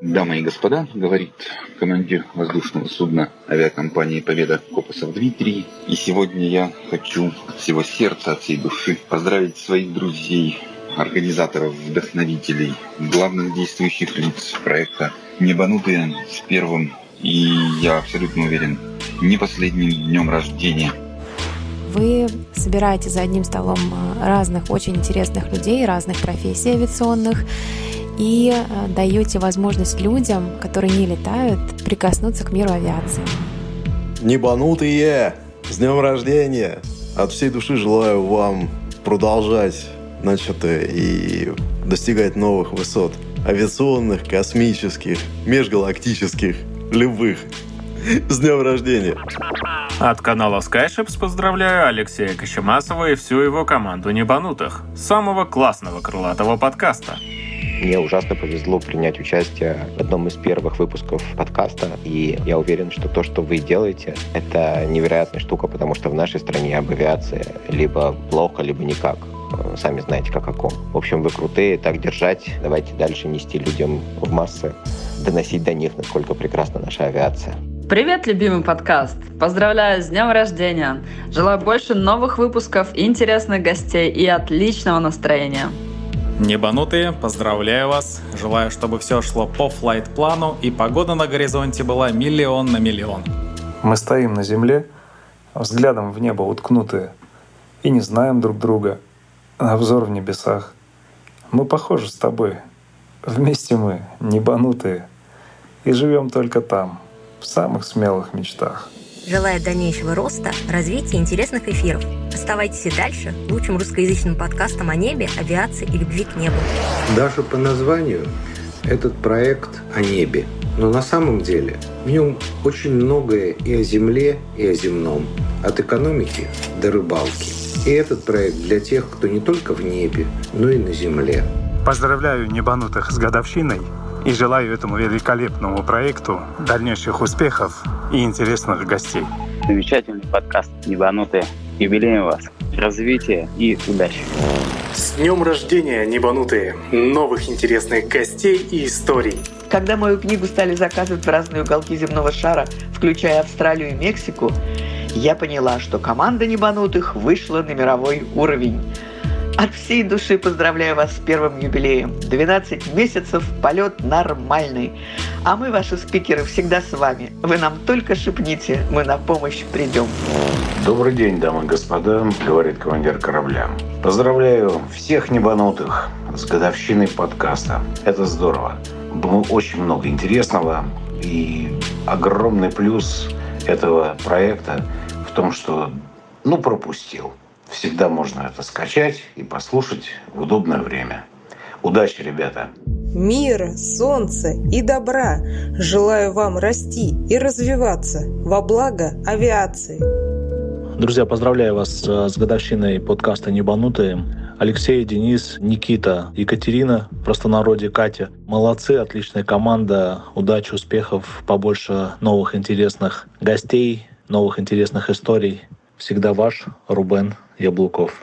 Дамы и господа, говорит командир воздушного судна авиакомпании «Победа» Копосов Дмитрий. И сегодня я хочу от всего сердца, от всей души поздравить своих друзей, организаторов, вдохновителей, главных действующих лиц проекта «Небанутые» с первым и, я абсолютно уверен, не последним днем рождения. Вы собираете за одним столом разных очень интересных людей, разных профессий авиационных, и э, даете возможность людям, которые не летают, прикоснуться к миру авиации. Небанутые! С днем рождения! От всей души желаю вам продолжать начатое и достигать новых высот. Авиационных, космических, межгалактических, любых. С днем рождения! От канала Skyships поздравляю Алексея Кощемасова и всю его команду небанутых. Самого классного крылатого подкаста. Мне ужасно повезло принять участие в одном из первых выпусков подкаста, и я уверен, что то, что вы делаете, это невероятная штука, потому что в нашей стране об либо плохо, либо никак. Сами знаете, как о ком. В общем, вы крутые, так держать. Давайте дальше нести людям в массы, доносить до них, насколько прекрасна наша авиация. Привет, любимый подкаст! Поздравляю с днем рождения! Желаю больше новых выпусков, интересных гостей и отличного настроения! Небанутые, поздравляю вас. Желаю, чтобы все шло по флайт-плану и погода на горизонте была миллион на миллион. Мы стоим на земле, взглядом в небо уткнутые, и не знаем друг друга, а взор в небесах. Мы похожи с тобой. Вместе мы, небанутые, и живем только там, в самых смелых мечтах. Желаю дальнейшего роста, развития интересных эфиров. Оставайтесь и дальше лучшим русскоязычным подкастом о небе, авиации и любви к небу. Даже по названию этот проект о небе. Но на самом деле в нем очень многое и о земле, и о земном. От экономики до рыбалки. И этот проект для тех, кто не только в небе, но и на земле. Поздравляю небанутых с годовщиной и желаю этому великолепному проекту дальнейших успехов и интересных гостей. Замечательный подкаст «Небанутые». Юбилеем вас. Развития и удачи. С днем рождения, небанутые! Новых интересных гостей и историй. Когда мою книгу стали заказывать в разные уголки земного шара, включая Австралию и Мексику, я поняла, что команда небанутых вышла на мировой уровень. От всей души поздравляю вас с первым юбилеем. 12 месяцев, полет нормальный. А мы, ваши спикеры, всегда с вами. Вы нам только шепните, мы на помощь придем. Добрый день, дамы и господа, говорит командир корабля. Поздравляю всех небанутых с годовщиной подкаста. Это здорово. Было очень много интересного. И огромный плюс этого проекта в том, что ну пропустил. Всегда можно это скачать и послушать в удобное время. Удачи, ребята! Мира, солнца и добра желаю вам расти и развиваться во благо авиации. Друзья, поздравляю вас э, с годовщиной подкаста «Небанутые». Алексей, Денис, Никита, Екатерина, в простонародье Катя. Молодцы, отличная команда. Удачи, успехов, побольше новых интересных гостей, новых интересных историй. Всегда ваш Рубен Яблуков.